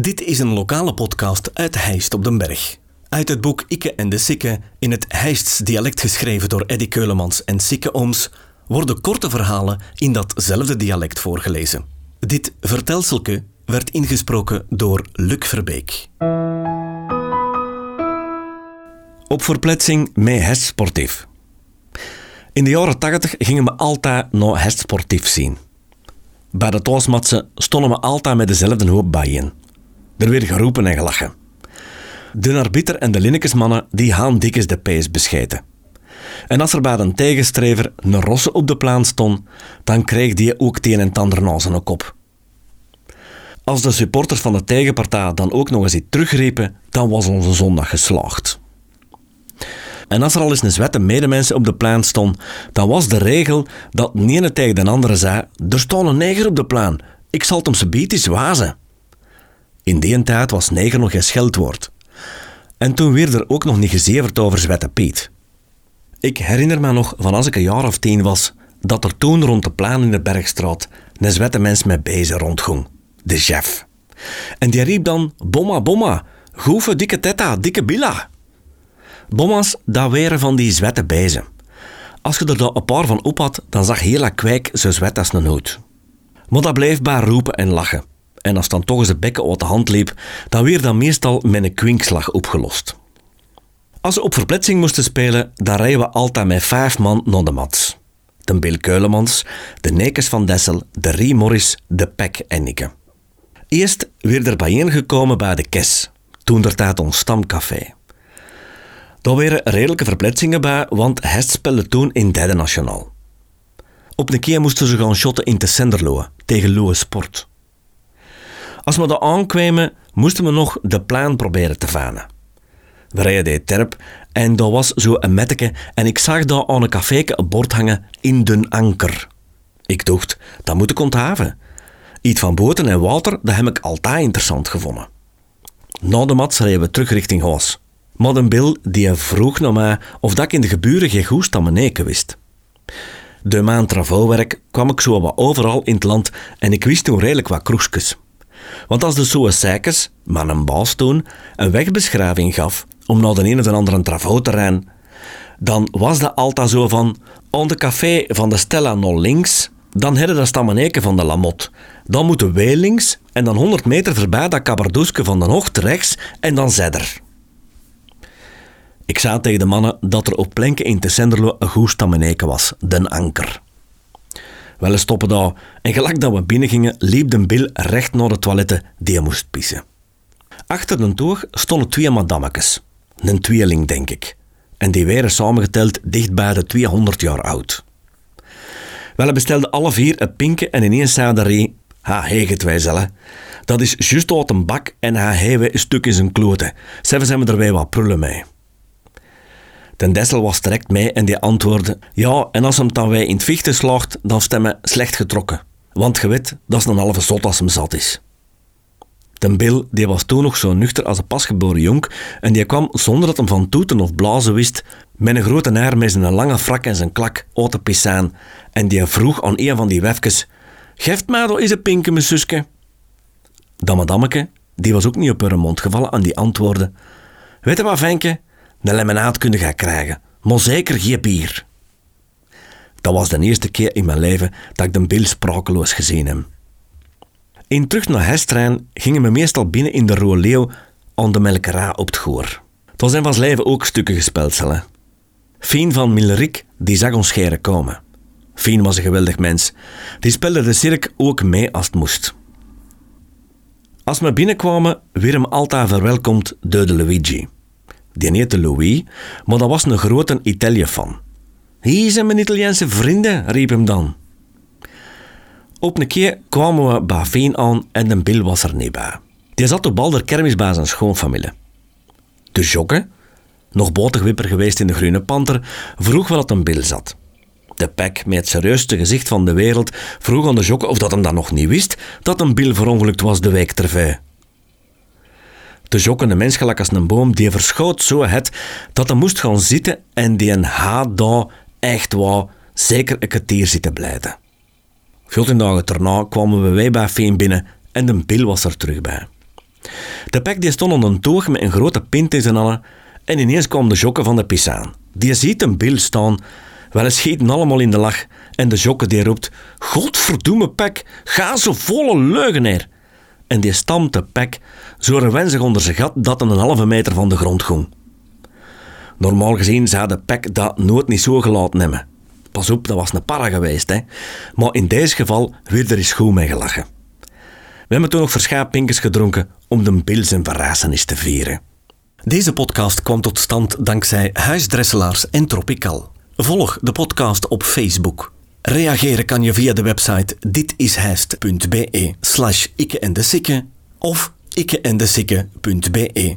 Dit is een lokale podcast uit Heist op den Berg. Uit het boek Ikke en de Sikke, in het Heists dialect geschreven door Eddy Keulemans en Sikke Ooms, worden korte verhalen in datzelfde dialect voorgelezen. Dit vertelselke werd ingesproken door Luc Verbeek. Op verpletsing met Hest Sportief. In de jaren 80 gingen we altijd naar Hest Sportief zien. Bij de toosmatsen stonden we altijd met dezelfde hoop bijen. Er werd geroepen en gelachen. De arbiter en de linnekesmannen die haan dikjes de pees bescheten. En als er bij een tegenstrever een rosse op de plan stond, dan kreeg die ook het een en ander na zijn kop. Als de supporters van de tegenpartij dan ook nog eens iets terugriepen, dan was onze zondag geslaagd. En als er al eens een zwette medemensen op de plan stond, dan was de regel dat de ene tegen de andere zei: Er stond een neger op de plan, ik zal het hem ze wazen. In die tijd was neger nog geen scheldwoord. En toen werd er ook nog niet gezeverd over Zwette Piet. Ik herinner me nog van als ik een jaar of tien was, dat er toen rond de plan in de Bergstraat een zwette mens met bezen rondging. De chef. En die riep dan, bomma, bomma, goefe, dikke tetta, dikke billa. Bomma's, dat waren van die zwette bezen. Als je er een paar van op had, dan zag heel kwijk zo zwet als een hoed. Maar dat bleef bij roepen en lachen. En als dan toch eens de bekken uit de hand liep, dan werd dat meestal met een kwinkslag opgelost. Als we op verpletsing moesten spelen, dan rijden we altijd met vijf man naar de mats. De Bill Keulemans, de Nekes van Dessel, de Rie Morris, de Pek en Nikke. Eerst weer er bijeengekomen bij de Kes, toen der tijd ons stamcafé. Daar waren redelijke verpletsingen bij, want Hest speelde toen in derde nationaal. Op een keer moesten ze gaan shotten in Senderloe tegen Loe Sport. Als we daar aankwamen, moesten we nog de plan proberen te vanen. We rijden de terp en daar was zo een metteke en ik zag daar aan een caféke een bord hangen in den anker. Ik dacht, dat moet ik onthaven. Iets van boten en water, dat heb ik altijd interessant gevonden. Na de mat rijden we terug richting huis. Maar Bill die vroeg naar mij of dat ik in de geburen geen goest aan mijn wist. De maand travauwerk kwam ik zo wat overal in het land en ik wist toen redelijk wat kroesjes. Want als de zo'n Seikers, maar een baas toen, een wegbeschrijving gaf om naar de een of andere travauterrein, dan was dat altijd zo van, aan de café van de Stella naar links, dan hadden dat stammeneken van de Lamot. Dan moeten wij links en dan 100 meter voorbij dat kabardoeske van de hoogte rechts en dan zedder. Ik zei tegen de mannen dat er op plenken in Tessenderlo een goed stammeneken was, den anker. Wel stoppen daar en gelijk dat we binnengingen liep de bil recht naar de toiletten die hij moest pissen. Achter de toog stonden twee madammekes. Een tweeling, denk ik. En die waren samengeteld dicht bij de 200 jaar oud. Wel, bestelden alle vier een pinke en ineens zei de ha, wij zelf. Dat is juist uit een bak en ha, hebben een stuk in zijn kloten. Zelfs hebben we er wij wat prullen mee. Ten Dessel was direct mee en die antwoordde: Ja, en als hem dan wij in het vechten slaagt, dan stemmen slecht getrokken. Want je weet, dat is een halve zot als hem zat is. Ten Bill die was toen nog zo nuchter als een pasgeboren jonk en die kwam zonder dat hem van toeten of blazen wist, met een grote naar met zijn lange frak en zijn klak uit de pisaan en die vroeg aan een van die wefkes Geeft mij dat eens een pinke, mijn zuske? Dat madammeke, die was ook niet op haar mond gevallen en die antwoordde Weet je wat, Venke? Een lemonaad kunnen gaan krijgen, maar zeker geen bier. Dat was de eerste keer in mijn leven dat ik de Bill sprakeloos gezien heb. In terug naar Hestrein gingen we meestal binnen in de Rode Leeuw aan de melkera op het goor. Was in van leven ook stukken gespeeld. Fien Fien van Millerik die zag ons scheren komen. Fien was een geweldig mens. Die speelde de cirk ook mee als het moest. Als we binnenkwamen, werd hem altijd verwelkomd door de Luigi. Die heette Louis, maar dat was een grote Italië-fan. Hier zijn mijn Italiaanse vrienden, riep hem dan. Op een keer kwamen we bij Veen aan en de Bill was er niet bij. Die zat op Balder kermis bij zijn schoonfamilie. De Jokke, nog boterwipper geweest in de Groene Panter, vroeg wat een Bill zat. De pek met het serieusste gezicht van de wereld vroeg aan de Jokke of dat hem dat nog niet wist, dat een Bill verongelukt was de week tervij. De jokkende mens gelijk als een boom, die verschoot zo het dat hij moest gaan zitten en die een haat daar echt wou zeker een kwartier zitten blijven. Veertien dagen daarna kwamen we wij bij Feen binnen en de Bill was er terug bij. De pek die stond onder een toog met een grote pint in zijn allen en ineens kwam de jokken van de pisaan. Die ziet een bil staan, wel eens schieten allemaal in de lach en de jokke die roept Godverdomme pek, ga zo volle leugenaar. En die stamt de pek zo wenzig onder zijn gat dat een halve meter van de grond ging. Normaal gezien zou de pek dat nooit niet zo gelaten hebben. Pas op, dat was een para geweest, hè. Maar in deze geval werd er eens goed mee gelachen. We hebben toen nog verschaapinkjes gedronken om de Bill zijn verrassenis te vieren. Deze podcast kwam tot stand dankzij Huisdresselaars en Tropical. Volg de podcast op Facebook. Reageren kan je via de website ditishijst.be slash ikke en de sikke of ikkeendesikke.be.